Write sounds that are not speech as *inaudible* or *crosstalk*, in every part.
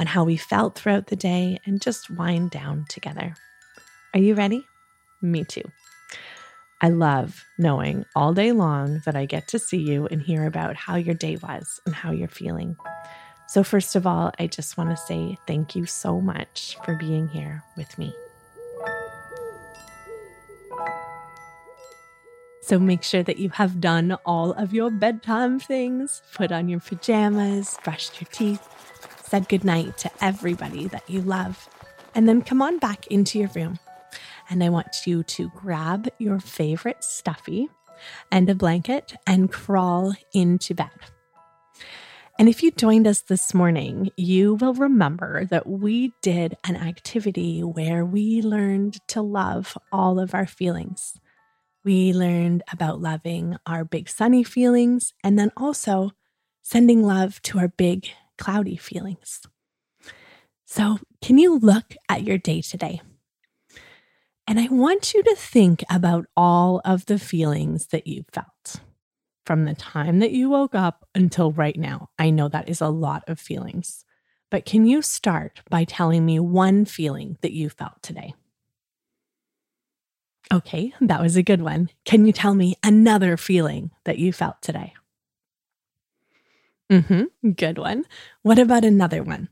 on how we felt throughout the day, and just wind down together. Are you ready? Me too. I love knowing all day long that I get to see you and hear about how your day was and how you're feeling. So, first of all, I just want to say thank you so much for being here with me. So, make sure that you have done all of your bedtime things, put on your pajamas, brushed your teeth, said goodnight to everybody that you love, and then come on back into your room. And I want you to grab your favorite stuffy and a blanket and crawl into bed. And if you joined us this morning, you will remember that we did an activity where we learned to love all of our feelings. We learned about loving our big sunny feelings and then also sending love to our big cloudy feelings. So, can you look at your day today? And I want you to think about all of the feelings that you felt from the time that you woke up until right now. I know that is a lot of feelings, but can you start by telling me one feeling that you felt today? Okay, that was a good one. Can you tell me another feeling that you felt today? Mm hmm, good one. What about another one?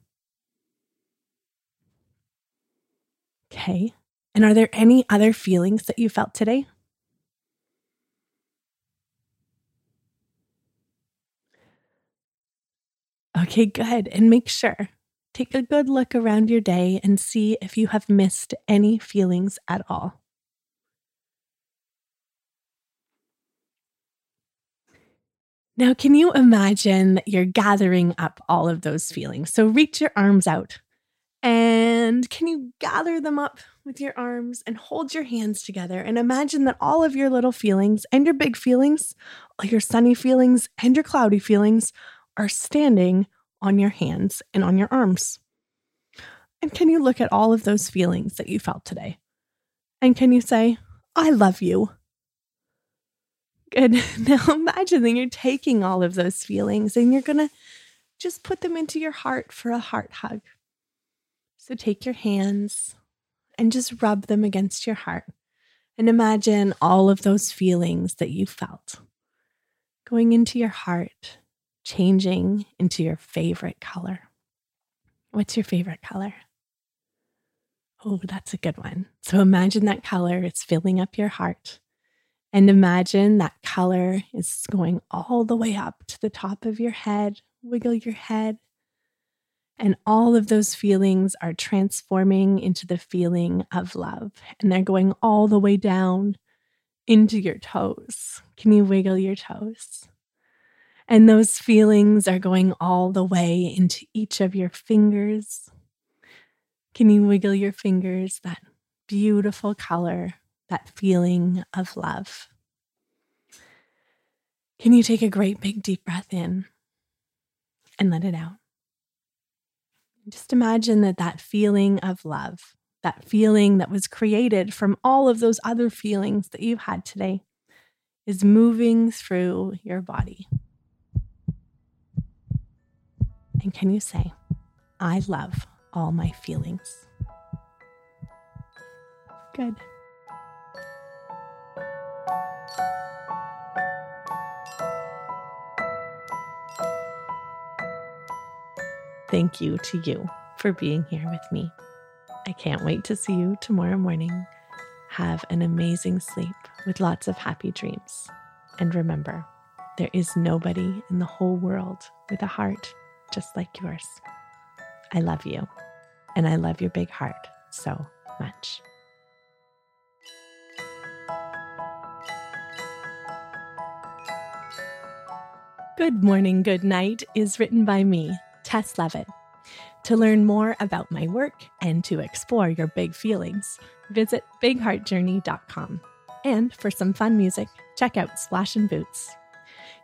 Okay, and are there any other feelings that you felt today? Okay, good. And make sure, take a good look around your day and see if you have missed any feelings at all. Now, can you imagine that you're gathering up all of those feelings? So reach your arms out and can you gather them up with your arms and hold your hands together and imagine that all of your little feelings and your big feelings, all your sunny feelings and your cloudy feelings are standing on your hands and on your arms. And can you look at all of those feelings that you felt today? And can you say, I love you? Good. *laughs* Now imagine that you're taking all of those feelings and you're going to just put them into your heart for a heart hug. So take your hands and just rub them against your heart and imagine all of those feelings that you felt going into your heart changing into your favorite color. What's your favorite color? Oh, that's a good one. So imagine that color is filling up your heart. And imagine that color is going all the way up to the top of your head. Wiggle your head. And all of those feelings are transforming into the feeling of love. And they're going all the way down into your toes. Can you wiggle your toes? And those feelings are going all the way into each of your fingers. Can you wiggle your fingers? That beautiful color, that feeling of love. Can you take a great big deep breath in and let it out? Just imagine that that feeling of love, that feeling that was created from all of those other feelings that you've had today, is moving through your body. And can you say, I love all my feelings? Good. Thank you to you for being here with me. I can't wait to see you tomorrow morning. Have an amazing sleep with lots of happy dreams. And remember, there is nobody in the whole world with a heart just like yours. I love you, and I love your big heart so much. Good Morning, Good Night is written by me, Taes Leavitt. To learn more about my work and to explore your big feelings, visit bigheartjourney.com. And for some fun music, check out Splash and Boots.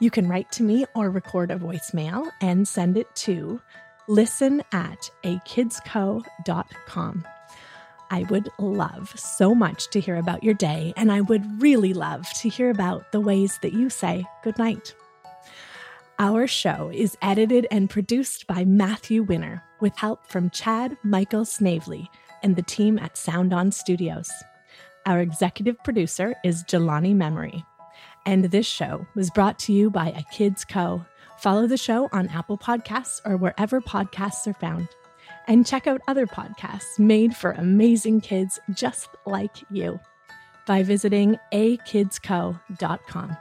You can write to me or record a voicemail and send it to listen at akidsco.com. I would love so much to hear about your day, and I would really love to hear about the ways that you say goodnight. Our show is edited and produced by Matthew Winner with help from Chad Michael Snavely and the team at Sound On Studios. Our executive producer is Jelani Memory. And this show was brought to you by A Kids Co. Follow the show on Apple Podcasts or wherever podcasts are found. And check out other podcasts made for amazing kids just like you by visiting akidsco.com.